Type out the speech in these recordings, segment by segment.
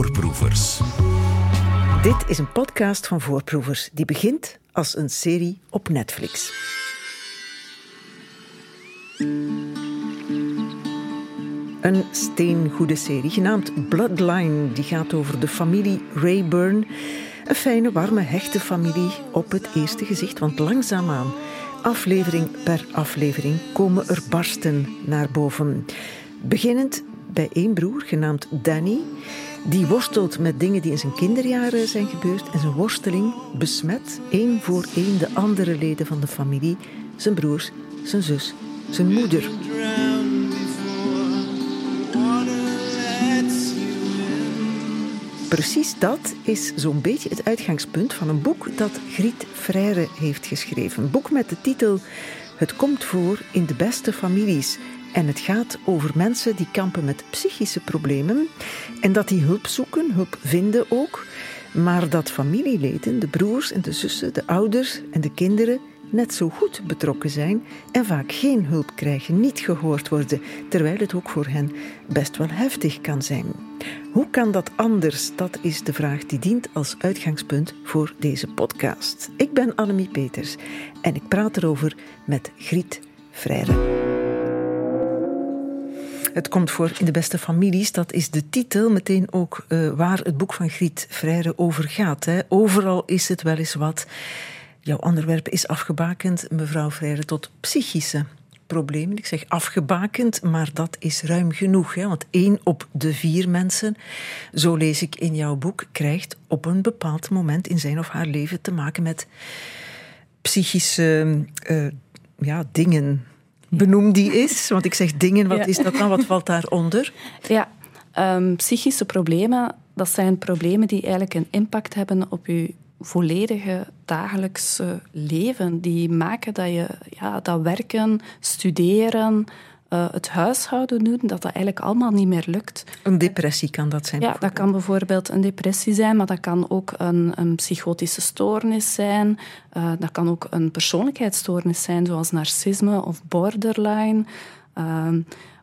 Voorproevers. Dit is een podcast van Voorproevers die begint als een serie op Netflix. Een steengoede serie genaamd Bloodline. Die gaat over de familie Rayburn. Een fijne, warme, hechte familie op het eerste gezicht. Want langzaamaan, aflevering per aflevering, komen er barsten naar boven. Beginnend bij één broer genaamd Danny. Die worstelt met dingen die in zijn kinderjaren zijn gebeurd. En zijn worsteling besmet één voor één de andere leden van de familie. Zijn broers, zijn zus, zijn moeder. Precies dat is zo'n beetje het uitgangspunt van een boek dat Griet Freire heeft geschreven. Een boek met de titel Het komt voor in de beste families. En het gaat over mensen die kampen met psychische problemen en dat die hulp zoeken, hulp vinden ook. Maar dat familieleden, de broers en de zussen, de ouders en de kinderen net zo goed betrokken zijn en vaak geen hulp krijgen, niet gehoord worden, terwijl het ook voor hen best wel heftig kan zijn. Hoe kan dat anders? Dat is de vraag die dient als uitgangspunt voor deze podcast. Ik ben Annemie Peters en ik praat erover met Griet Freire. Het komt voor in de beste families. Dat is de titel, meteen ook uh, waar het boek van Griet Freire over gaat. Hè. Overal is het wel eens wat. Jouw onderwerp is afgebakend, mevrouw Freire, tot psychische problemen. Ik zeg afgebakend, maar dat is ruim genoeg. Hè? Want één op de vier mensen, zo lees ik in jouw boek, krijgt op een bepaald moment in zijn of haar leven te maken met psychische uh, ja, dingen. Benoem die is, want ik zeg dingen, wat is dat dan? Wat valt daaronder? Ja, um, psychische problemen, dat zijn problemen die eigenlijk een impact hebben op je volledige dagelijkse leven. Die maken dat je ja, dat werken, studeren, uh, het huishouden doen, dat dat eigenlijk allemaal niet meer lukt. Een depressie kan dat zijn? Ja, dat kan bijvoorbeeld een depressie zijn, maar dat kan ook een, een psychotische stoornis zijn. Uh, dat kan ook een persoonlijkheidsstoornis zijn, zoals narcisme of borderline.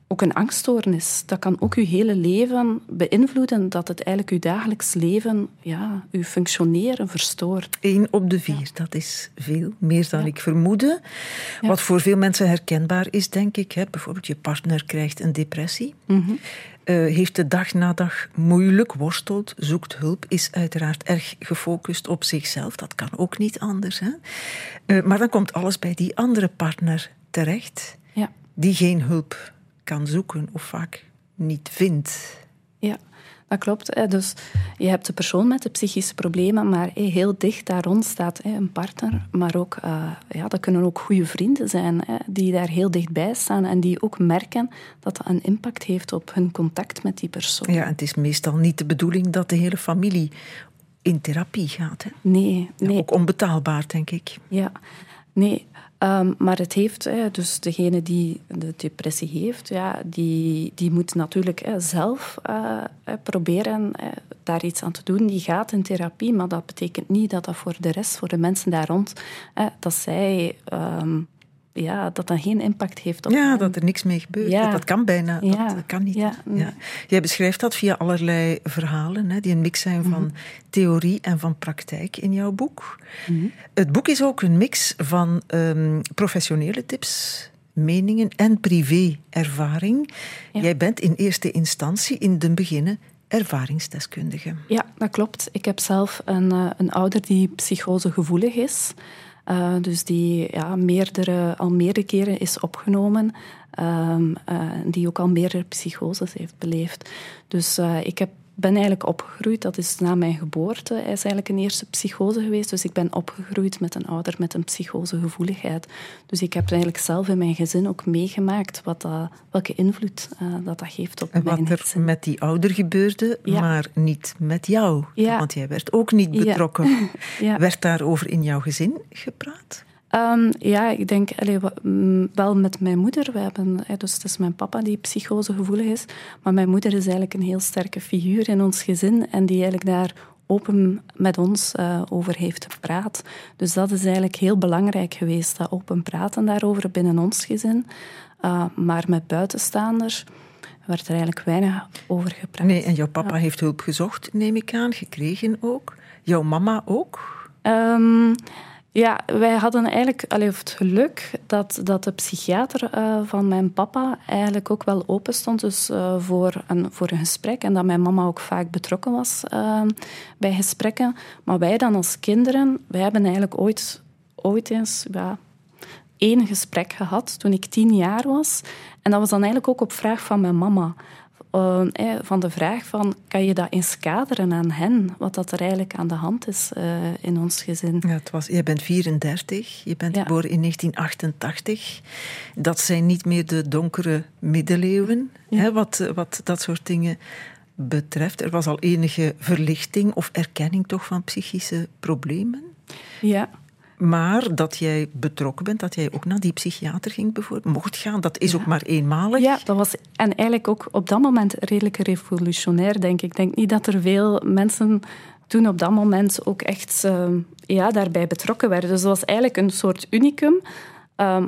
Ook een angststoornis. Dat kan ook uw hele leven beïnvloeden, dat het eigenlijk uw dagelijks leven, ja, uw functioneren verstoort. Eén op de vier, dat is veel, meer dan ik vermoedde. Wat voor veel mensen herkenbaar is, denk ik. Hè. Bijvoorbeeld je partner krijgt een depressie. Mm heeft de dag na dag moeilijk, worstelt, zoekt hulp, is uiteraard erg gefocust op zichzelf. Dat kan ook niet anders. Hè? Uh, maar dan komt alles bij die andere partner terecht, ja. die geen hulp kan zoeken of vaak niet vindt. Ja, dat klopt. Dus je hebt de persoon met de psychische problemen, maar heel dicht daar rond staat een partner. Maar ook, eh, ja, dat kunnen ook goede vrienden zijn die daar heel dichtbij staan en die ook merken dat dat een impact heeft op hun contact met die persoon. Ja, het is meestal niet de bedoeling dat de hele familie in therapie gaat. Hè? Nee, nee. ook onbetaalbaar, denk ik. Ja, nee. Um, maar het heeft, dus degene die de depressie heeft, ja, die, die moet natuurlijk hè, zelf uh, proberen uh, daar iets aan te doen. Die gaat in therapie, maar dat betekent niet dat dat voor de rest, voor de mensen daar rond, dat zij um, ja, dat dat geen impact heeft op Ja, dat er niks mee gebeurt. Ja. Dat kan bijna. Ja. Dat kan niet. Ja. Jij beschrijft dat via allerlei verhalen, hè, die een mix zijn van mhm. theorie en van praktijk in jouw boek. Mhm. Het boek is ook een mix van um, professionele tips, meningen en privé-ervaring. Jij bent in eerste instantie in de beginnen ervaringsdeskundige. Ja, dat klopt. Ik heb zelf een, uh, een ouder die psychosegevoelig is. Uh, dus die ja, meerdere, al meerdere keren is opgenomen. Um, uh, die ook al meerdere psychoses heeft beleefd. Dus uh, ik heb ben eigenlijk opgegroeid, dat is na mijn geboorte. Hij is eigenlijk een eerste psychose geweest. Dus ik ben opgegroeid met een ouder met een psychosegevoeligheid. Dus ik heb eigenlijk zelf in mijn gezin ook meegemaakt wat dat, welke invloed uh, dat, dat geeft op en mijn wat er met die ouder gebeurde, ja. maar niet met jou. Ja. Want jij werd ook niet betrokken. Ja. Werd daarover in jouw gezin gepraat? Um, ja, ik denk allee, mm, wel met mijn moeder. We hebben, dus het is mijn papa die psychosegevoelig is. Maar mijn moeder is eigenlijk een heel sterke figuur in ons gezin. En die eigenlijk daar open met ons uh, over heeft gepraat. Dus dat is eigenlijk heel belangrijk geweest, dat open praten daarover binnen ons gezin. Uh, maar met buitenstaanders werd er eigenlijk weinig over gepraat. Nee, en jouw papa heeft hulp gezocht, neem ik aan, gekregen ook. Jouw mama ook? Um, ja, wij hadden eigenlijk allee, het geluk dat, dat de psychiater uh, van mijn papa eigenlijk ook wel open stond dus, uh, voor, een, voor een gesprek. En dat mijn mama ook vaak betrokken was uh, bij gesprekken. Maar wij dan als kinderen, wij hebben eigenlijk ooit, ooit eens ja, één gesprek gehad toen ik tien jaar was. En dat was dan eigenlijk ook op vraag van mijn mama. Uh, van de vraag van, kan je dat eens kaderen aan hen? Wat dat er eigenlijk aan de hand is uh, in ons gezin. Ja, het was, jij bent 34, je bent Ja. geboren in 1988. Dat zijn niet meer de donkere middeleeuwen, Ja. hè, wat, eh, wat dat soort dingen betreft. Er was al enige verlichting of erkenning toch van psychische problemen. Ja, Maar dat jij betrokken bent, dat jij ook naar die psychiater ging bijvoorbeeld, mocht gaan, dat is Ja. ook maar eenmalig. ja, dat was en eigenlijk ook op dat moment redelijk revolutionair, denk ik. Ik denk niet dat er veel mensen toen op dat moment ook echt eh, ja, daarbij betrokken werden. Dus dat was eigenlijk een soort unicum. Um,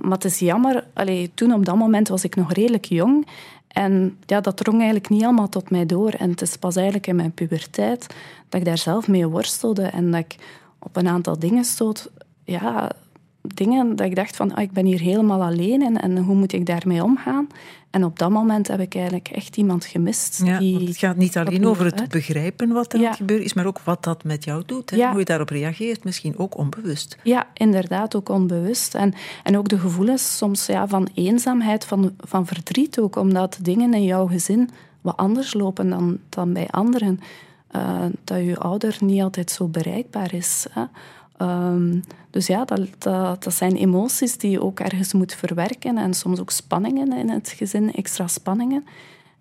maar het is jammer, allee, toen op dat moment was ik nog redelijk jong. En ja, dat drong eigenlijk niet allemaal tot mij door. En het is pas eigenlijk in mijn puberteit dat ik daar zelf mee worstelde. En dat ik op een aantal dingen stoot. Ja, dingen dat ik dacht van, ah, ik ben hier helemaal alleen en, en hoe moet ik daarmee omgaan? En op dat moment heb ik eigenlijk echt iemand gemist. Ja, die het gaat niet alleen over het uit- begrijpen wat er aan Ja. het gebeuren is, maar ook wat dat met jou doet. Hè? Ja. Hoe je daarop reageert, misschien ook onbewust. Ja, inderdaad, ook onbewust. En, en ook de gevoelens soms ja, van eenzaamheid, van, van verdriet ook, omdat dingen in jouw gezin wat anders lopen dan, dan bij anderen. Eh, dat je ouder niet altijd zo bereikbaar is. Hè. Ehm, dus ja, dat, dat, dat zijn emoties die je ook ergens moet verwerken en soms ook spanningen in het gezin, extra spanningen.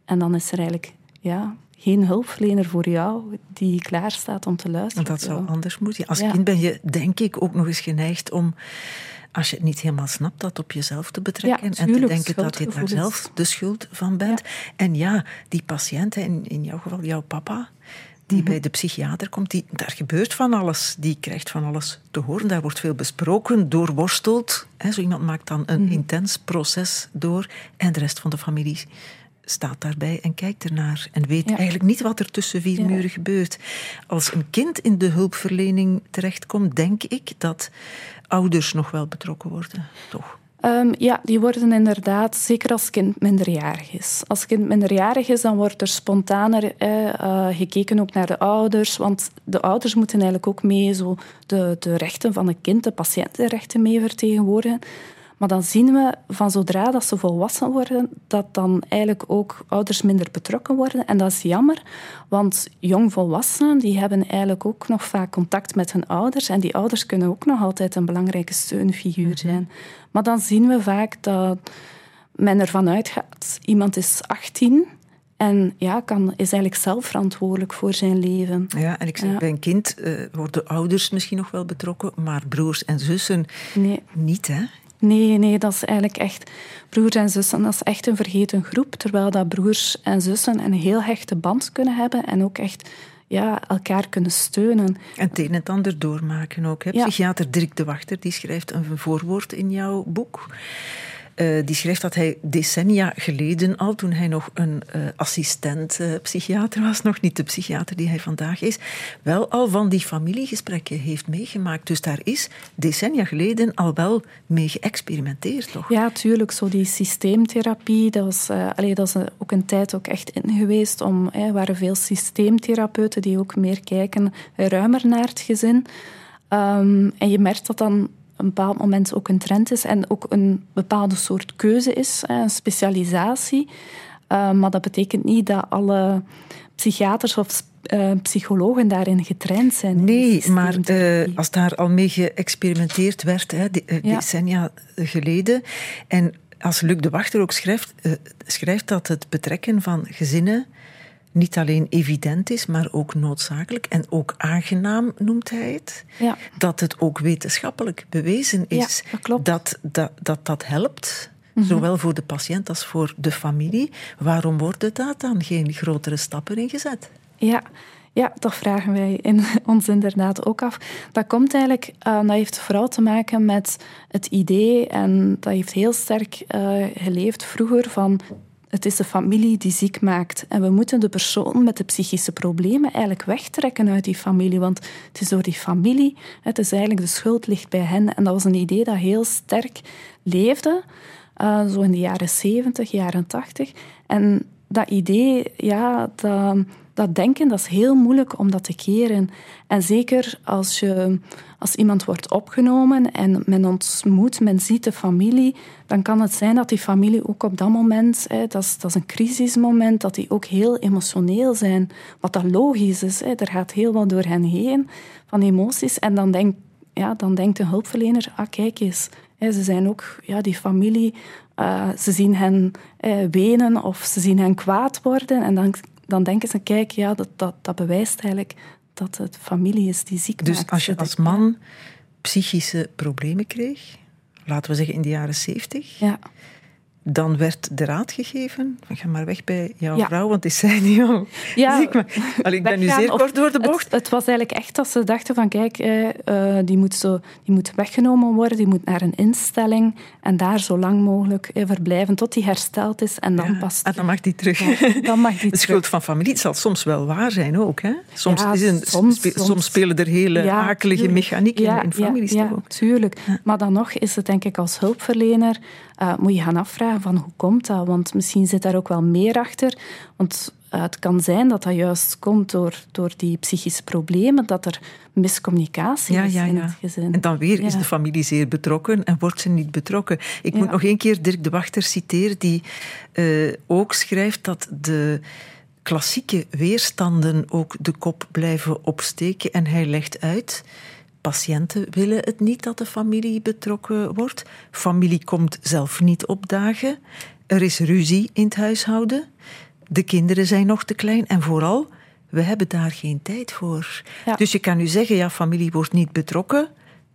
En dan is er eigenlijk ja, geen hulpverlener voor jou die klaar staat om te luisteren. Dat zou Zo. anders moeten. Als Ja. kind ben je, denk ik, ook nog eens geneigd om, als je het niet helemaal snapt, dat op jezelf te betrekken. Ja, en te denken dat je daar zelf de schuld van bent. En ja, die patiënt, in, in jouw geval jouw papa, die Mhm. bij de psychiater komt, die, daar gebeurt van alles. Die krijgt van alles te horen. Daar wordt veel besproken, doorworsteld. Hè, zo iemand maakt dan Mhm. een intens proces door. En de rest van de familie staat daarbij en kijkt ernaar. En weet Ja. eigenlijk niet wat er tussen vier Ja. muren gebeurt. Als een kind in de hulpverlening terechtkomt, denk ik dat ouders nog wel betrokken worden. Toch? Ehm, ja, die worden inderdaad, zeker als kind minderjarig is. Als kind minderjarig is, dan wordt er spontaner eh, gekeken ook naar de ouders. Want de ouders moeten eigenlijk ook mee zo de, de rechten van een kind, de patiëntenrechten mee vertegenwoordigen. Maar dan zien we van zodra dat ze volwassen worden, dat dan eigenlijk ook ouders minder betrokken worden. En dat is jammer, want jongvolwassenen die hebben eigenlijk ook nog vaak contact met hun ouders. En die ouders kunnen ook nog altijd een belangrijke steunfiguur zijn. Maar dan zien we vaak dat men ervan uitgaat, iemand is 18 en ja, kan, is eigenlijk zelf verantwoordelijk voor zijn leven. Ja, en ik zeg, Ja. bij een kind eh, worden ouders misschien nog wel betrokken, maar broers en zussen Nee, niet, hè? Nee, nee, dat is eigenlijk echt broers en zussen. Dat is echt een vergeten groep. Terwijl dat broers en zussen een heel hechte band kunnen hebben en ook echt ja, elkaar kunnen steunen. En het een en het ander doormaken ook. Hè? Ja. Psychiater Dirk de Wachter die schrijft een voorwoord in jouw boek. Eh, die schrijft dat hij decennia geleden al, toen hij nog een eh, assistent-psychiater was, nog niet de psychiater die hij vandaag is, wel al van die familiegesprekken heeft meegemaakt. Dus daar is decennia geleden al wel mee geëxperimenteerd, toch? Ja, tuurlijk. Zo die systeemtherapie, dat, was, eh, dat is eh, ook een tijd ook echt in geweest. Om, eh, er waren veel systeemtherapeuten die ook meer kijken, ruimer naar het gezin. Ehm, en je merkt dat dan een bepaald moment ook een trend is en ook een bepaalde soort keuze is, een specialisatie. Ehm, maar dat betekent niet dat alle psychiaters of eh, psychologen daarin getraind zijn. Nee, maar eh, als daar al mee geëxperimenteerd werd, hè, de- eh, Ja. decennia geleden. En als Luc de Wachter ook schrijft, eh, schrijft dat het betrekken van gezinnen niet alleen evident is, maar ook noodzakelijk en ook aangenaam, noemt hij het. Ja. Dat het ook wetenschappelijk bewezen is Ja, dat klopt. Mhm. dat, dat, dat dat helpt. Zowel voor de patiënt als voor de familie. Waarom worden daar dan geen grotere stappen in gezet? Ja, ja, dat vragen wij in, ons inderdaad ook af. Dat komt eigenlijk, eh, dat heeft vooral te maken met het idee, en dat heeft heel sterk eh, geleefd vroeger, van het is de familie die ziek maakt. En we moeten de persoon met de psychische problemen eigenlijk wegtrekken uit die familie. Want het is door die familie, het is eigenlijk de schuld ligt bij hen. En dat was een idee dat heel sterk leefde, uh, zo in de jaren 70, jaren 80. En dat idee, ja, dat, dat denken, dat is heel moeilijk om dat te keren. En zeker als, je, als iemand wordt opgenomen en men ontmoet, men ziet de familie, dan kan het zijn dat die familie ook op dat moment, hè, dat, is, dat is een crisismoment, dat die ook heel emotioneel zijn. Wat dat logisch is, hè. er gaat heel wat door hen heen van emoties. En dan, denk, ja, dan denkt de hulpverlener, ah kijk eens, hè, ze zijn ook, ja, die familie, uh, ze zien hen uh, wenen of ze zien hen kwaad worden. En dan dan denken ze, kijk, ja, dat, dat, dat bewijst eigenlijk dat het familie is die ziek dus maakt. Dus als je als man psychische problemen kreeg, laten we zeggen in de jaren zeventig, ja dan werd de raad gegeven, ga maar weg bij jouw vrouw, want die zei niet, ja, maar, ik ben nu zeer kort door de bocht. Het, het, was eigenlijk echt dat ze dachten van, kijk, eh, uh, die, moet zo, die moet weggenomen worden, die moet naar een instelling en daar zo lang mogelijk eh, verblijven tot die hersteld is en dan ja, pas... En dan mag die terug. dan mag die de schuld van familie, het zal soms wel waar zijn ook, hè? Soms, is een, soms, soms, spelen er hele akelige mechanieken in families ja, toch ook. tuurlijk. Maar dan nog is het denk ik als hulpverlener uh, moet je gaan afvragen van hoe komt dat? Want misschien zit daar ook wel meer achter. Want uh, het kan zijn dat dat juist komt door, door die psychische problemen, dat er miscommunicatie ja, is ja, in ja. het gezin. En dan weer is de familie zeer betrokken en wordt ze niet betrokken. Ik moet nog één keer Dirk de Wachter citeren, die uh, ook schrijft dat de klassieke weerstanden ook de kop blijven opsteken. En hij legt uit Patiënten willen het niet dat de familie betrokken wordt. Familie komt zelf niet opdagen. Er is ruzie in het huishouden. De kinderen zijn nog te klein. En vooral, we hebben daar geen tijd voor. Dus je kan nu zeggen, ja, familie wordt niet betrokken.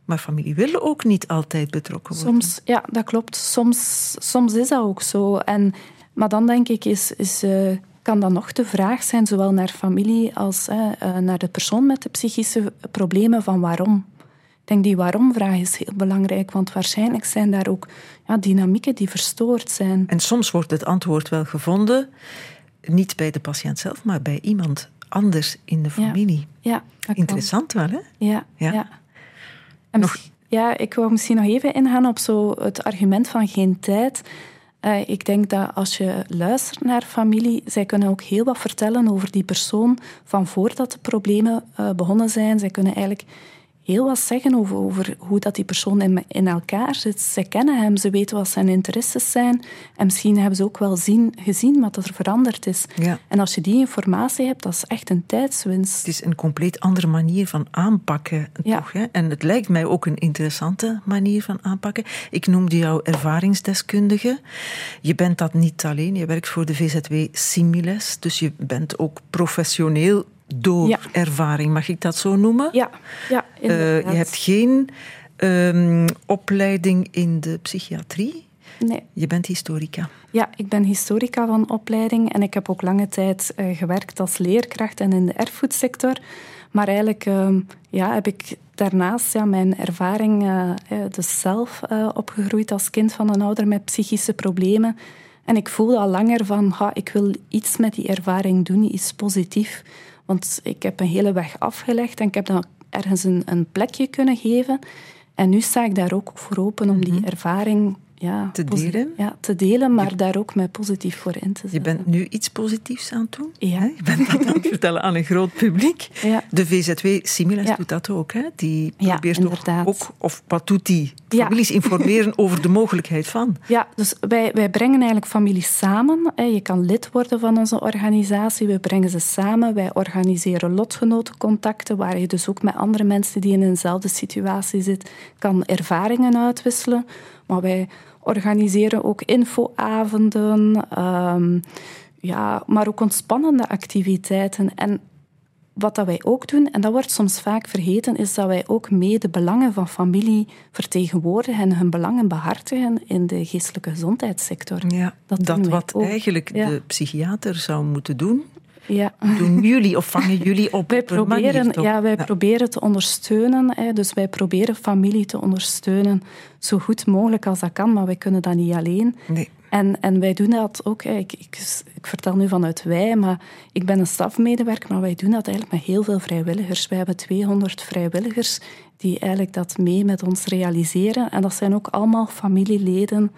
Maar familie wil ook niet altijd betrokken worden. Soms, ja, dat klopt. Soms, soms is dat ook zo. En, maar dan denk ik, is, is uh, kan dan nog de vraag zijn, zowel naar familie als uh, naar de persoon met de psychische problemen, van waarom. Ik denk die waarom-vraag is heel belangrijk, want waarschijnlijk zijn daar ook ja, dynamieken die verstoord zijn. En soms wordt het antwoord wel gevonden, niet bij de patiënt zelf, maar bij iemand anders in de familie. Ja, ja Interessant wel, hè? Ja, ja. En nog... ja, ik wil misschien nog even ingaan op zo het argument van geen tijd. Uh, ik denk dat als je luistert naar familie, zij kunnen ook heel wat vertellen over die persoon van voordat de problemen uh, begonnen zijn. Zij kunnen eigenlijk heel wat zeggen over, over hoe dat die persoon in, in elkaar zit. Ze kennen hem, ze weten wat zijn interesses zijn. En misschien hebben ze ook wel zien, gezien wat er veranderd is. Ja. En als je die informatie hebt, dat is echt een tijdswinst. Het is een compleet andere manier van aanpakken. Ja. Toch, hè? En het lijkt mij ook een interessante manier van aanpakken. Ik noemde jou ervaringsdeskundige. Je bent dat niet alleen. Je werkt voor de VZW Similes. Dus je bent ook professioneel door ervaring, mag ik dat zo noemen? Ja, ja uh, Je hebt geen um, opleiding in de psychiatrie. Nee. Je bent historica. Ja, ik ben historica van opleiding en ik heb ook lange tijd uh, gewerkt als leerkracht en in de erfgoedsector. Maar eigenlijk uh, ja, heb ik daarnaast ja, mijn ervaring uh, dus zelf opgegroeid als kind van een ouder met psychische problemen. En ik voelde al langer van, ha, ik wil iets met die ervaring doen, iets positiefs. Want ik heb een hele weg afgelegd en ik heb dan ergens een, een plekje kunnen geven. En nu sta ik daar ook voor open om die mhm. ervaring ja, te delen. Ja, te delen, maar daar ook mij positief voor in te zetten. Je bent nu iets positiefs aan het doen. Ja. Je bent dat aan het vertellen aan een groot publiek. Ja. De VZW Similas doet dat ook. Hè? Die probeert ook, of wat doet die? Families informeren over de mogelijkheid van. Ja, dus wij, wij brengen eigenlijk families samen. Je kan lid worden van onze organisatie. We brengen ze samen. Wij organiseren lotgenotencontacten, waar je dus ook met andere mensen die in eenzelfde situatie zitten, kan ervaringen uitwisselen. Maar wij organiseren ook infoavonden, um, ja, maar ook ontspannende activiteiten. En wat dat wij ook doen, en dat wordt soms vaak vergeten, is dat wij ook mee de belangen van familie vertegenwoordigen en hun belangen behartigen in de geestelijke gezondheidssector. Ja, dat, dat wat eigenlijk de psychiater zou moeten doen, ja. Doen jullie of vangen jullie op? Wij proberen, ja, wij proberen te ondersteunen. Hè. Dus wij proberen familie te ondersteunen zo goed mogelijk als dat kan, maar wij kunnen dat niet alleen. Nee. En, en wij doen dat ook. Ik, ik, ik, vertel nu vanuit wij, maar ik ben een stafmedewerker, maar wij doen dat eigenlijk met heel veel vrijwilligers. Wij hebben 200 vrijwilligers die eigenlijk dat mee met ons realiseren. En dat zijn ook allemaal familieleden.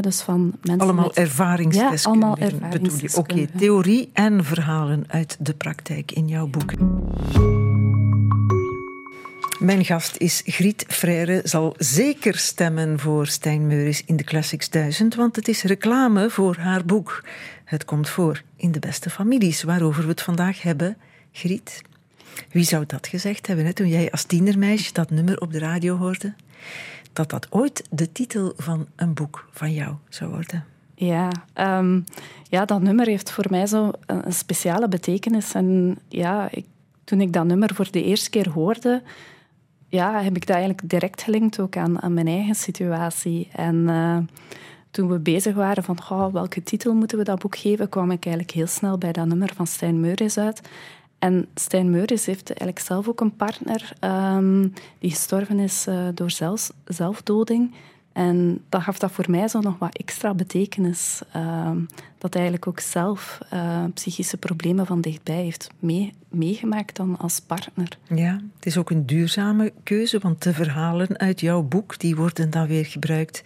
Dus van mensen allemaal met... ervaringsdeskundigen. Ja, allemaal ervaringsdeskundigen. Oké, theorie en verhalen uit de praktijk in jouw boek. Mijn gast is Griet Frère, zal zeker stemmen voor Stijn Meuris in de Classics 1000, want het is reclame voor haar boek. Het komt voor in de beste families, waarover we het vandaag hebben. Griet, wie zou dat gezegd hebben hè, toen jij als tienermeisje dat nummer op de radio hoorde? Dat dat ooit de titel van een boek van jou zou worden. Ja, um, ja dat nummer heeft voor mij zo een, speciale betekenis. En ja, ik, toen ik dat nummer voor de eerste keer hoorde, ja, heb ik dat eigenlijk direct gelinkt ook aan, aan mijn eigen situatie. En uh, toen we bezig waren van oh, welke titel moeten we dat boek geven, kwam ik eigenlijk heel snel bij dat nummer van Stijn Meuris uit. En Stijn Meuris heeft eigenlijk zelf ook een partner um, die gestorven is uh, door zelfs, zelfdoding. En dat gaf dat voor mij zo nog wat extra betekenis. Uh, dat hij eigenlijk ook zelf uh, psychische problemen van dichtbij heeft mee, meegemaakt dan als partner. Ja, het is ook een duurzame keuze, want de verhalen uit jouw boek die worden dan weer gebruikt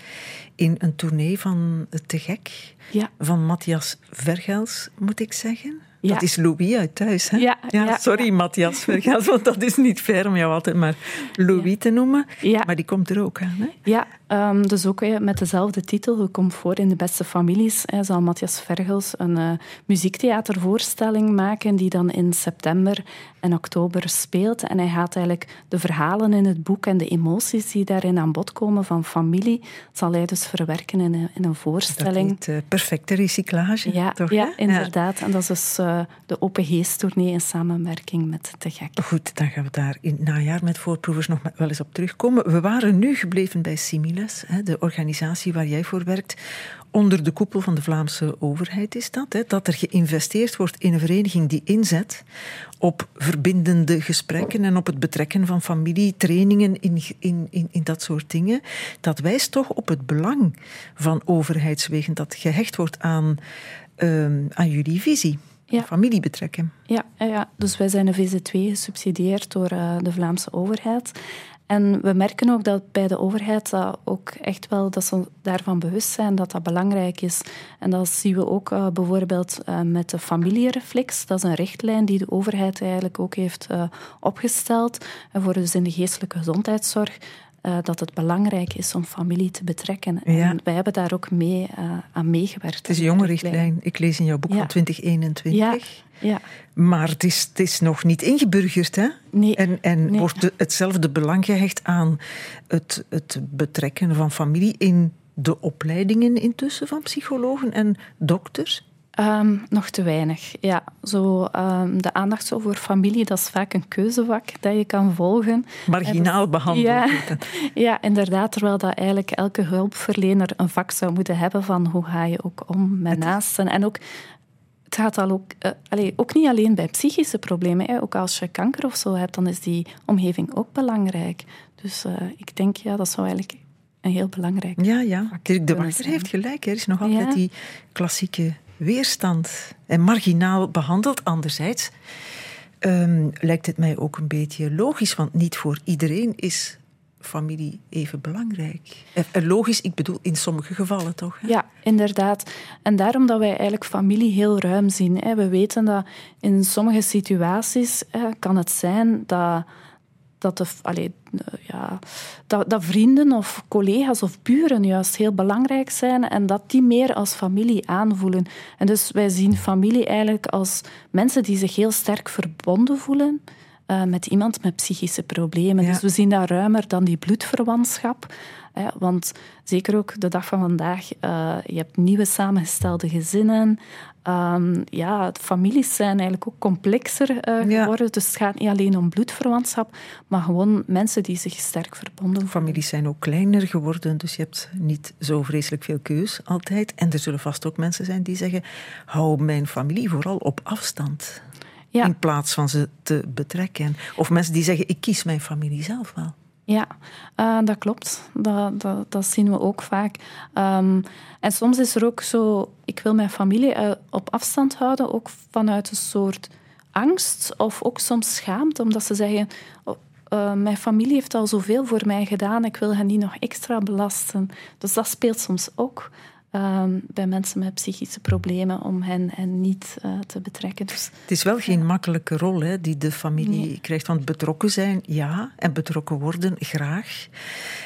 in een tournee van Te Gek ja. van Matthias Vergels, moet ik zeggen. Ja. Dat is Louis uit thuis, hè? Ja, ja sorry, Matthias Vergels, want dat is niet fair om jou altijd maar Louis te noemen. Maar die komt er ook aan, hè? Ja, um, dus ook met dezelfde titel, Je komt voor in de beste families, hè, zal Matthias Vergels een uh, muziektheatervoorstelling maken die dan in september en oktober speelt. En hij gaat eigenlijk de verhalen in het boek en de emoties die daarin aan bod komen van familie, zal hij dus verwerken in een, in een voorstelling. Dat heet, uh, perfecte recyclage, ja, toch? Ja, inderdaad. En dat is dus uh, de Open Geest-tournee in samenwerking met Te Gek. Goed, dan gaan we daar in het najaar met voorproevers nog wel eens op terugkomen. We waren nu gebleven bij Similes, de organisatie waar jij voor werkt onder de koepel van de Vlaamse overheid is dat. Hè, dat er geïnvesteerd wordt in een vereniging die inzet op verbindende gesprekken en op het betrekken van familie, trainingen in, in, in, in dat soort dingen. Dat wijst toch op het belang van overheidswegen dat gehecht wordt aan, uh, aan jullie visie. Ja. Familie betrekken. Ja, ja, dus wij zijn een VZ2 gesubsidieerd door uh, de Vlaamse overheid. En we merken ook dat bij de overheid dat ook echt wel dat ze daarvan bewust zijn dat dat belangrijk is. En dat zien we ook uh, bijvoorbeeld uh, met de familiereflex. Dat is een richtlijn die de overheid eigenlijk ook heeft uh, opgesteld voor dus in de geestelijke gezondheidszorg. Dat het belangrijk is om familie te betrekken. Ja. En wij hebben daar ook mee aan meegewerkt. Het is een jonge richtlijn. Ik lees in jouw boek ja. van 2021. Ja. Ja. Maar het is, het is nog niet ingeburgerd, hè? Nee. En, en nee. wordt de, hetzelfde belang gehecht aan het, het betrekken van familie in de opleidingen intussen van psychologen en dokters? Um, nog te weinig, ja. Zo, um, de aandacht zo voor familie, dat is vaak een keuzevak dat je kan volgen. Marginaal behandeld. Ja, ja, inderdaad. Terwijl dat eigenlijk elke hulpverlener een vak zou moeten hebben van hoe ga je ook om met naasten. En ook het gaat al ook, uh, allee, ook niet alleen bij psychische problemen. Hè. Ook als je kanker of zo hebt, dan is die omgeving ook belangrijk. Dus uh, ik denk, ja, dat zou eigenlijk een heel belangrijk Ja, ja. De Wachter heeft gelijk. Er is nog altijd Ja. die klassieke weerstand. En marginaal behandeld. Anderzijds ehm, lijkt het mij ook een beetje logisch, want niet voor iedereen is familie even belangrijk. Eh, logisch, ik bedoel in sommige gevallen toch? Ja, inderdaad. En daarom dat wij eigenlijk familie heel ruim zien. Hè. We weten dat in sommige situaties kan het zijn dat, dat, de, allee, ja, dat, dat vrienden of collega's of buren juist heel belangrijk zijn en dat die meer als familie aanvoelen. En dus wij zien familie eigenlijk als mensen die zich heel sterk verbonden voelen uh, met iemand met psychische problemen. Ja. Dus we zien dat ruimer dan die bloedverwantschap. Hè, want zeker ook de dag van vandaag, uh, je hebt nieuwe samengestelde gezinnen. Um, ja, families zijn eigenlijk ook complexer uh, Ja. geworden. Dus het gaat niet alleen om bloedverwantschap, maar gewoon mensen die zich sterk verbonden. Families zijn ook kleiner geworden, dus je hebt niet zo vreselijk veel keus altijd. En er zullen vast ook mensen zijn die zeggen: hou mijn familie vooral op afstand. Ja. In plaats van ze te betrekken. Of mensen die zeggen: ik kies mijn familie zelf wel. Ja, uh, dat klopt. Dat, dat, dat, zien we ook vaak. Um, en soms is er ook zo... Ik wil mijn familie uh, op afstand houden, ook vanuit een soort angst of ook soms schaamte, omdat ze zeggen... Uh, mijn familie heeft al zoveel voor mij gedaan, ik wil hen niet nog extra belasten. Dus dat speelt soms ook. Ehm, bij mensen met psychische problemen om hen, hen niet uh, te betrekken. Dus, het is wel geen makkelijke rol hè, die de familie krijgt. Want betrokken zijn, ja, en betrokken worden, graag.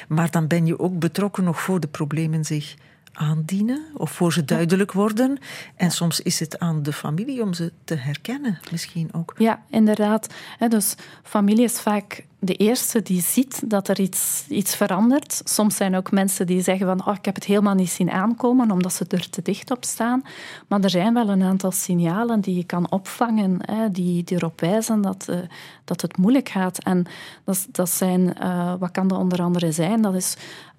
Maar dan ben je ook betrokken nog voor de problemen zich aandienen of voor ze duidelijk worden. En soms is het aan de familie om ze te herkennen, misschien ook. Ja, inderdaad. Dus familie is vaak de eerste die ziet dat er iets, iets verandert. Soms zijn ook mensen die zeggen van oh, ik heb het helemaal niet zien aankomen omdat ze er te dicht op staan. Maar er zijn wel een aantal signalen die je kan opvangen, hè, die, die erop wijzen dat, uh, dat het moeilijk gaat. En dat, dat zijn, uh, wat kan dat onder andere zijn? Dat is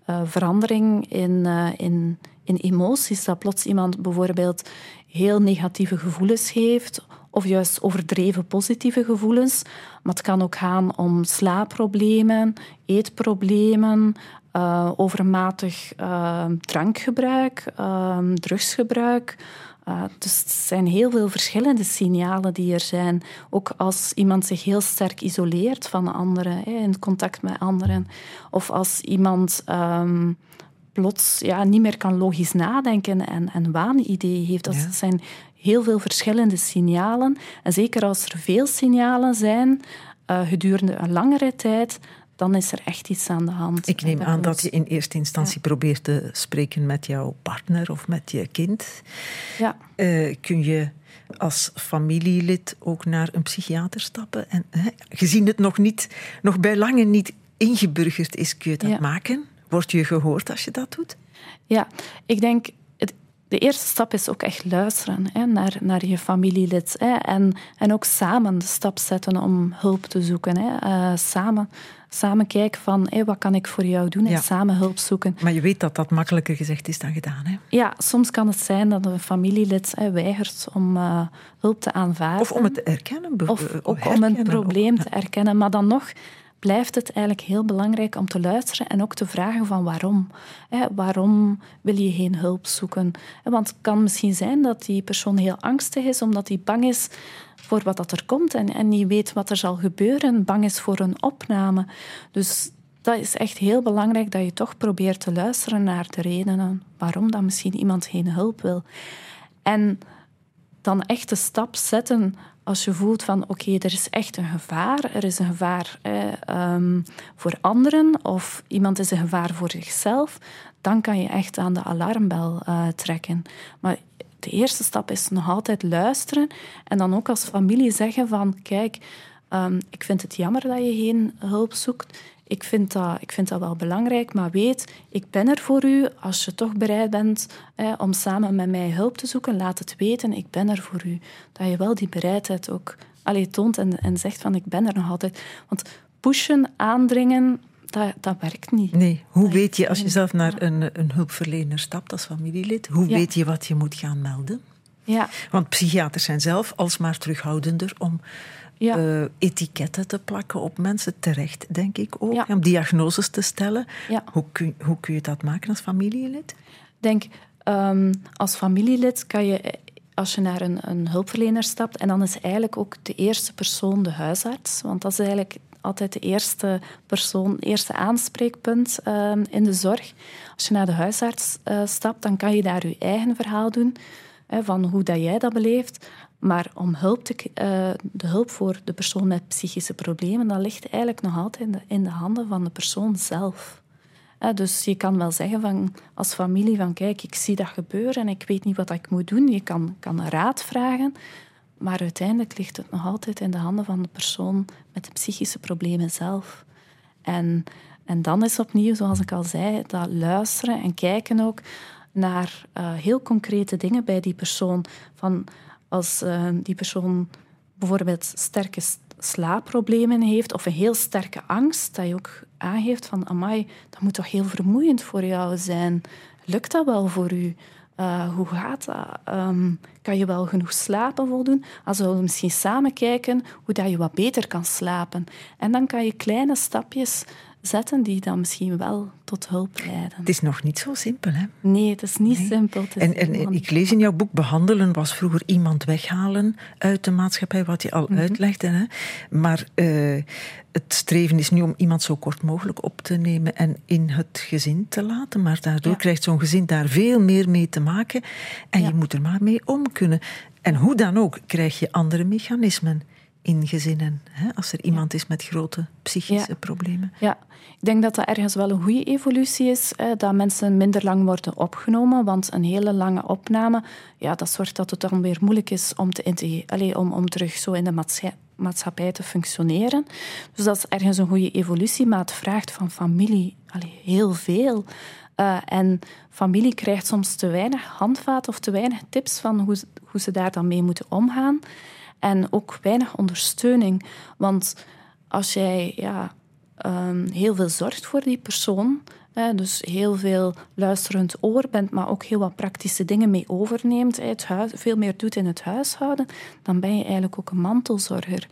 uh, verandering in, in, in emoties. Dat plots iemand bijvoorbeeld heel negatieve gevoelens heeft of juist overdreven positieve gevoelens. Maar het kan ook gaan om slaapproblemen, eetproblemen, uh, overmatig uh, drankgebruik, uh, drugsgebruik. dus het zijn heel veel verschillende signalen die er zijn. Ook als iemand zich heel sterk isoleert van anderen, in contact met anderen. Of als iemand um, plots ja, niet meer kan logisch nadenken en, en waanideeën heeft. Dat zijn heel veel verschillende signalen. En zeker als er veel signalen zijn uh, gedurende een langere tijd, dan is er echt iets aan de hand. Ik neem aan dat je in eerste instantie probeert te spreken met jouw partner of met je kind. Ja. Uh, kun je als familielid ook naar een psychiater stappen? En hè, gezien het nog, niet, nog bij lange niet ingeburgerd is, kun je dat maken? Word je gehoord als je dat doet? Ja, ik denk de eerste stap is ook echt luisteren hè, naar, naar je familielid. Hè, en, en ook samen de stap zetten om hulp te zoeken. Hè. Uh, samen, samen kijken van wat kan ik voor jou doen en samen hulp zoeken. Maar je weet dat dat makkelijker gezegd is dan gedaan. Hè? Ja, soms kan het zijn dat een familielid hè, weigert om uh, hulp te aanvaarden. Of om het te erkennen. Of ook om een probleem te erkennen. Maar dan nog blijft het eigenlijk heel belangrijk om te luisteren en ook te vragen van waarom. waarom wil je geen hulp zoeken? Want het kan misschien zijn dat die persoon heel angstig is, omdat hij bang is voor wat dat er komt en, en niet weet wat er zal gebeuren, bang is voor een opname. Dus dat is echt heel belangrijk dat je toch probeert te luisteren naar de redenen waarom dat misschien iemand geen hulp wil. En dan echt de stap zetten als je voelt van oké, er is echt een gevaar, er is een gevaar eh, voor anderen of iemand is een gevaar voor zichzelf, dan kan je echt aan de alarmbel uh, trekken. Maar de eerste stap is nog altijd luisteren en dan ook als familie zeggen van kijk, um, ik vind het jammer dat je geen hulp zoekt ik vind, dat, ik vind dat wel belangrijk, maar weet, ik ben er voor u. Als je toch bereid bent om samen met mij hulp te zoeken, laat het weten, ik ben er voor u. Dat je wel die bereidheid ook allee, toont en, en zegt van ik ben er nog altijd. Want pushen, aandringen, dat, dat werkt niet. Nee, hoe weet je als je zelf naar een, een hulpverlener stapt als familielid, hoe weet je wat je moet gaan melden? Ja. Want psychiaters zijn zelf alsmaar terughoudender om ja. uh, etiketten te plakken op mensen, terecht denk ik ook, om diagnoses te stellen. Hoe, kun, hoe kun je dat maken als familielid? Denk, um, als familielid kan je, als je naar een, een hulpverlener stapt, en dan is eigenlijk ook de eerste persoon de huisarts, want dat is eigenlijk altijd de eerste persoon, eerste aanspreekpunt uh, in de zorg. Als je naar de huisarts uh, stapt, dan kan je daar je eigen verhaal doen. Hè, van hoe dat jij dat beleeft. Maar om hulp te, uh, de hulp voor de persoon met psychische problemen, dat ligt eigenlijk nog altijd in de, in de handen van de persoon zelf. Uh, dus je kan wel zeggen van, als familie van kijk, ik zie dat gebeuren en ik weet niet wat ik moet doen. Je kan, kan raad vragen, maar uiteindelijk ligt het nog altijd in de handen van de persoon met de psychische problemen zelf. En, en dan is opnieuw, zoals ik al zei, dat luisteren en kijken ook naar uh, heel concrete dingen bij die persoon. Van als uh, die persoon bijvoorbeeld sterke slaapproblemen heeft of een heel sterke angst, dat je ook aangeeft van amai, dat moet toch heel vermoeiend voor jou zijn. Lukt dat wel voor u? Uh, hoe gaat dat? Um, kan je wel genoeg slapen voldoen? Als we misschien samen kijken hoe dat je wat beter kan slapen. En dan kan je kleine stapjes zetten die dan misschien wel tot hulp leiden. Het is nog niet zo simpel, hè? Nee, het is niet simpel. en, en ik lees in jouw boek, behandelen was vroeger iemand weghalen uit de maatschappij, wat je al mm uitlegde. Hè? Maar uh, het streven is nu om iemand zo kort mogelijk op te nemen en in het gezin te laten. Maar daardoor krijgt zo'n gezin daar veel meer mee te maken. En je moet er maar mee om kunnen. En hoe dan ook krijg je andere mechanismen in gezinnen, hè, als er iemand is met grote psychische problemen. Ja, ik denk dat dat ergens wel een goede evolutie is, hè, dat mensen minder lang worden opgenomen, want een hele lange opname, ja, dat zorgt dat het dan weer moeilijk is om, te allez, om, om terug zo in de maatschappij te functioneren. Dus dat is ergens een goede evolutie, maar het vraagt van familie heel veel. Uh, en familie krijgt soms te weinig handvaten of te weinig tips van hoe, hoe ze daar dan mee moeten omgaan. En ook weinig ondersteuning. Want als jij ja, um, heel veel zorgt voor die persoon, hè, dus heel veel luisterend oor bent, maar ook heel wat praktische dingen mee overneemt, het huis, veel meer doet in het huishouden, dan ben je eigenlijk ook een mantelzorger.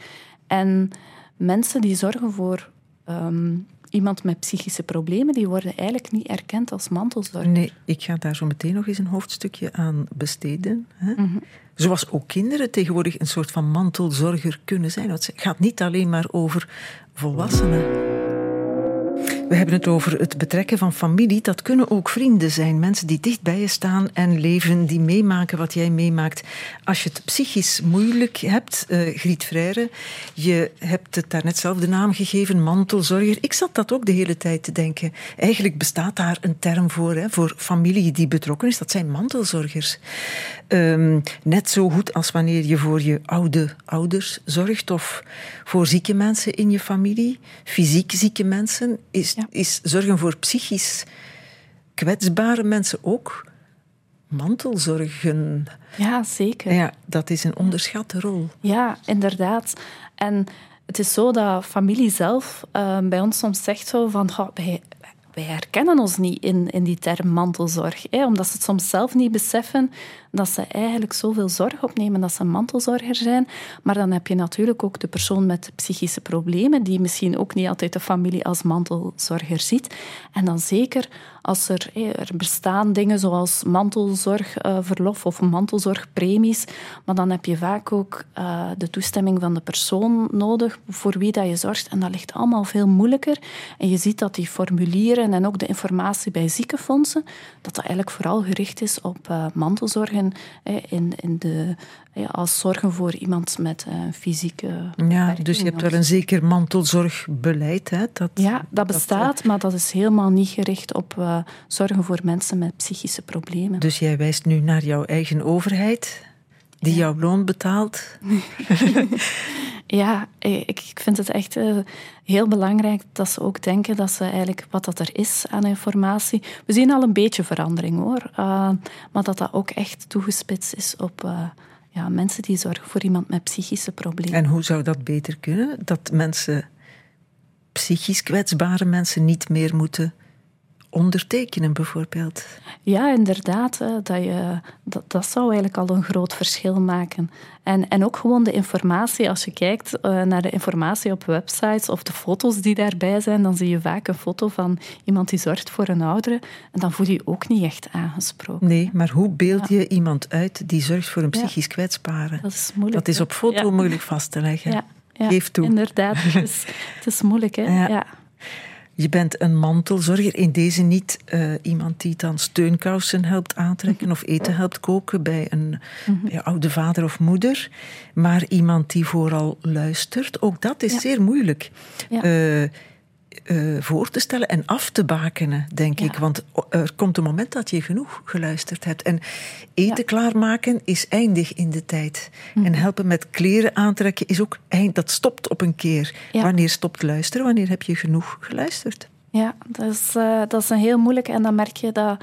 En mensen die zorgen voor um, iemand met psychische problemen, die worden eigenlijk niet erkend als mantelzorger. Nee, ik ga daar zo meteen nog eens een hoofdstukje aan besteden. Hè? Mhm. Zoals ook kinderen tegenwoordig een soort van mantelzorger kunnen zijn. Het gaat niet alleen maar over volwassenen. We hebben het over het betrekken van familie. Dat kunnen ook vrienden zijn. Mensen die dicht bij je staan en leven, die meemaken wat jij meemaakt. Als je het psychisch moeilijk hebt, uh, Griet Freire, je hebt het daarnet zelf de naam gegeven, mantelzorger. Ik zat dat ook de hele tijd te denken. Eigenlijk bestaat daar een term voor, hè, voor familie die betrokken is. Dat zijn mantelzorgers. Um, net zo goed als wanneer je voor je oude ouders zorgt of voor zieke mensen in je familie, fysiek zieke mensen, is is zorgen voor psychisch kwetsbare mensen ook mantelzorgen. Ja, zeker. Ja, dat is een onderschatte rol. Ja, inderdaad. En het is zo dat familie zelf uh, bij ons soms zegt zo van wij, wij herkennen ons niet in, in die term mantelzorg. Hè, omdat ze het soms zelf niet beseffen dat ze eigenlijk zoveel zorg opnemen dat ze mantelzorger zijn. Maar dan heb je natuurlijk ook de persoon met psychische problemen, die misschien ook niet altijd de familie als mantelzorger ziet. En dan zeker als er, er bestaan dingen zoals mantelzorgverlof of mantelzorgpremies, maar dan heb je vaak ook uh, de toestemming van de persoon nodig voor wie dat je zorgt. En dat ligt allemaal veel moeilijker. En je ziet dat die formulieren en ook de informatie bij ziekenfondsen, dat dat eigenlijk vooral gericht is op uh, mantelzorg in, in de, als zorgen voor iemand met een eh, fysieke. Ja, dus je hebt wel een zeker mantelzorgbeleid. Hè? Dat, ja, dat bestaat, maar dat is helemaal niet gericht op uh, zorgen voor mensen met psychische problemen. Dus jij wijst nu naar jouw eigen overheid, die jouw loon betaalt? Ja, ik, ik vind het echt uh, heel belangrijk dat ze ook denken dat ze eigenlijk wat dat er is aan informatie. We zien al een beetje verandering hoor, uh, maar dat dat ook echt toegespitst is op uh, ja, mensen die zorgen voor iemand met psychische problemen. En hoe zou dat beter kunnen? Dat mensen, psychisch kwetsbare mensen, niet meer moeten ondertekenen, bijvoorbeeld. Ja, inderdaad. Dat, je, dat, dat zou eigenlijk al een groot verschil maken. En, en ook gewoon de informatie. Als je kijkt uh, naar de informatie op websites of de foto's die daarbij zijn, dan zie je vaak een foto van iemand die zorgt voor een oudere. En dan voel je je ook niet echt aangesproken. Nee, maar hoe beeld je iemand uit die zorgt voor een psychisch kwetsbare? Dat is moeilijk. Dat is op foto moeilijk vast te leggen. Ja. Geef toe. Inderdaad, het is, het is moeilijk. Hè? ja. Je bent een mantelzorger. In deze niet uh, iemand die dan steunkousen helpt aantrekken of eten helpt koken bij een mm bij oude vader of moeder. Maar iemand die vooral luistert. Ook dat is zeer moeilijk. Ja. Uh, uh, voor te stellen en af te bakenen, denk ik. Want er komt een moment dat je genoeg geluisterd hebt. En eten klaarmaken is eindig in de tijd. Mhm. En helpen met kleren aantrekken is ook eind. Dat stopt op een keer. Wanneer stopt luisteren? Wanneer heb je genoeg geluisterd? Ja, dat is, uh, dat is een heel moeilijk. En dan merk je dat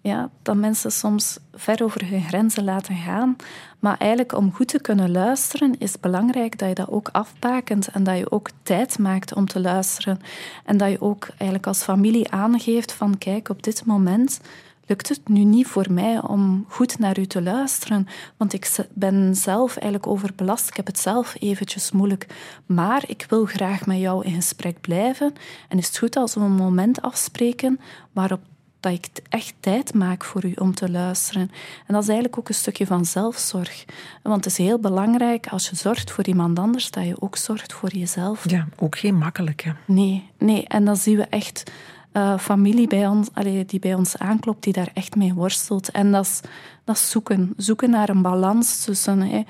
ja, dat mensen soms ver over hun grenzen laten gaan. Maar eigenlijk om goed te kunnen luisteren is het belangrijk dat je dat ook afbakent en dat je ook tijd maakt om te luisteren. En dat je ook eigenlijk als familie aangeeft van kijk, op dit moment lukt het nu niet voor mij om goed naar u te luisteren, want ik ben zelf eigenlijk overbelast. Ik heb het zelf eventjes moeilijk, maar ik wil graag met jou in gesprek blijven. En is het goed als we een moment afspreken waarop dat ik echt tijd maak voor u om te luisteren. En dat is eigenlijk ook een stukje van zelfzorg. Want het is heel belangrijk als je zorgt voor iemand anders, dat je ook zorgt voor jezelf. Ja, ook geen makkelijke. Nee, nee. En dan zien we echt uh, familie bij ons, allee, die bij ons aanklopt, die daar echt mee worstelt. En dat is, dat is zoeken. Zoeken naar een balans tussen hey,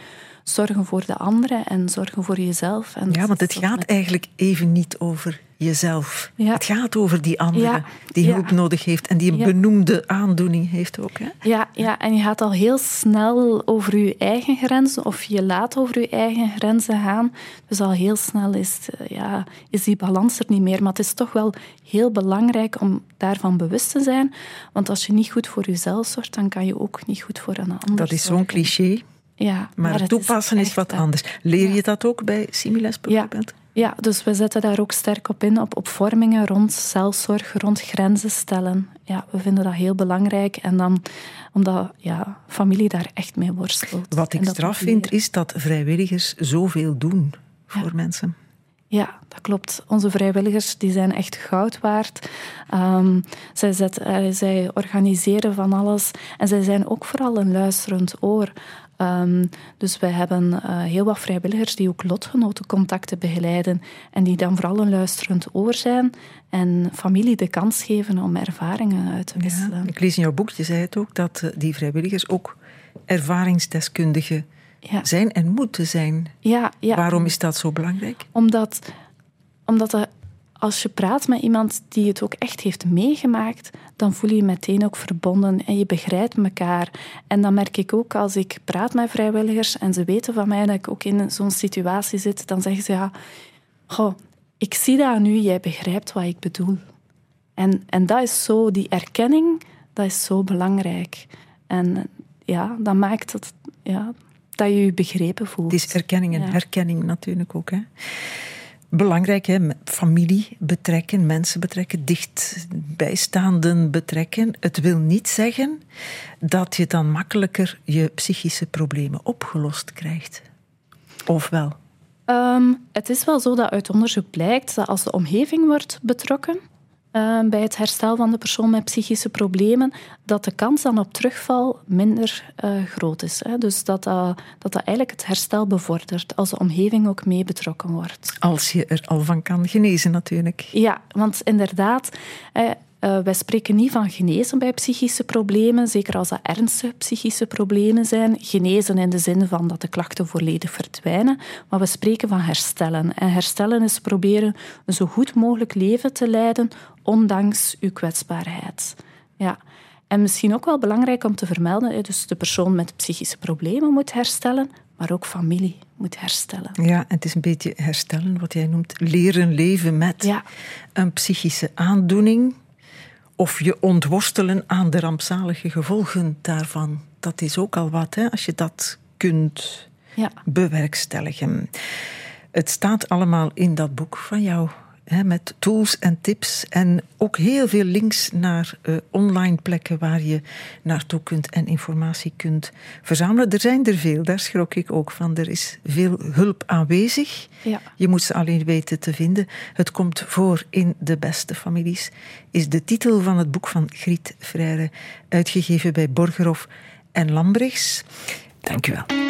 zorgen voor de anderen en zorgen voor jezelf. En ja, want het gaat eigenlijk even niet over jezelf. Het gaat over die andere die hulp nodig heeft en die een benoemde aandoening heeft ook. Hè? Ja, ja, en je gaat al heel snel over je eigen grenzen of je laat over je eigen grenzen gaan. Dus al heel snel is, eh, ja, is die balans er niet meer. Maar het is toch wel heel belangrijk om daarvan bewust te zijn. Want als je niet goed voor jezelf zorgt, dan kan je ook niet goed voor een ander Dat is zo'n cliché. Ja, maar, het toepassen is, wat anders. Leer je dat ook bij Similes bijvoorbeeld? Ja, dus we zetten daar ook sterk op in, op opvormingen rond zelfzorg, rond grenzen stellen. Ja, we vinden dat heel belangrijk. En dan, omdat ja, familie daar echt mee worstelt. Wat ik straf vind, is dat vrijwilligers zoveel doen voor mensen. Ja, dat klopt. Onze vrijwilligers die zijn echt goud waard. Um, zij, zet, uh, zij organiseren van alles. En zij zijn ook vooral een luisterend oor. Um, dus wij hebben uh, heel wat vrijwilligers die ook lotgenotencontacten begeleiden en die dan vooral een luisterend oor zijn en familie de kans geven om ervaringen uit te wisselen. Ja, ik lees in jouw boek, je zei het ook, dat uh, die vrijwilligers ook ervaringsdeskundigen ja. zijn en moeten zijn. Ja, ja. Waarom is dat zo belangrijk? Omdat, omdat er als je praat met iemand die het ook echt heeft meegemaakt, dan voel je je meteen ook verbonden en je begrijpt elkaar. En dan merk ik ook als ik praat met vrijwilligers en ze weten van mij dat ik ook in zo'n situatie zit, dan zeggen ze ja, goh, ik zie dat nu, jij begrijpt wat ik bedoel. En, en dat is zo, die erkenning, dat is zo belangrijk. En ja, dat maakt het, ja, dat je je begrepen voelt. Het is erkenning en herkenning natuurlijk ook. Hè? Belangrijk, hè? familie betrekken, mensen betrekken, dichtbijstaanden betrekken. Het wil niet zeggen dat je dan makkelijker je psychische problemen opgelost krijgt. Of wel? Um, het is wel zo dat uit onderzoek blijkt dat als de omgeving wordt betrokken, Ehm, bij het herstel van de persoon met psychische problemen, dat de kans dan op terugval minder uh, groot is. Hè. Dus dat, uh, dat dat eigenlijk het herstel bevordert als de omgeving ook mee betrokken wordt. Als je er al van kan genezen natuurlijk. Ja, want inderdaad, uh, wij spreken niet van genezen bij psychische problemen, zeker als dat ernstige psychische problemen zijn. Genezen in de zin van dat de klachten volledig verdwijnen, maar we spreken van herstellen. En herstellen is proberen een zo goed mogelijk leven te leiden, ondanks uw kwetsbaarheid. Ja. En misschien ook wel belangrijk om te vermelden, dus de persoon met psychische problemen moet herstellen, maar ook familie moet herstellen. Ja, het is een beetje herstellen, wat jij noemt leren leven met ja. een psychische aandoening of je ontworstelen aan de rampzalige gevolgen daarvan. Dat is ook al wat, hè, als je dat kunt ja. bewerkstelligen. Het staat allemaal in dat boek van jou met tools en tips en ook heel veel links naar uh, online plekken waar je naartoe kunt en informatie kunt verzamelen. Er zijn er veel, daar schrok ik ook van. Er is veel hulp aanwezig. Ja. Je moet ze alleen weten te vinden. Het komt voor in de beste families, is de titel van het boek van Griet Freire, uitgegeven bij Borgerhof en Lambrechts. Dank u wel.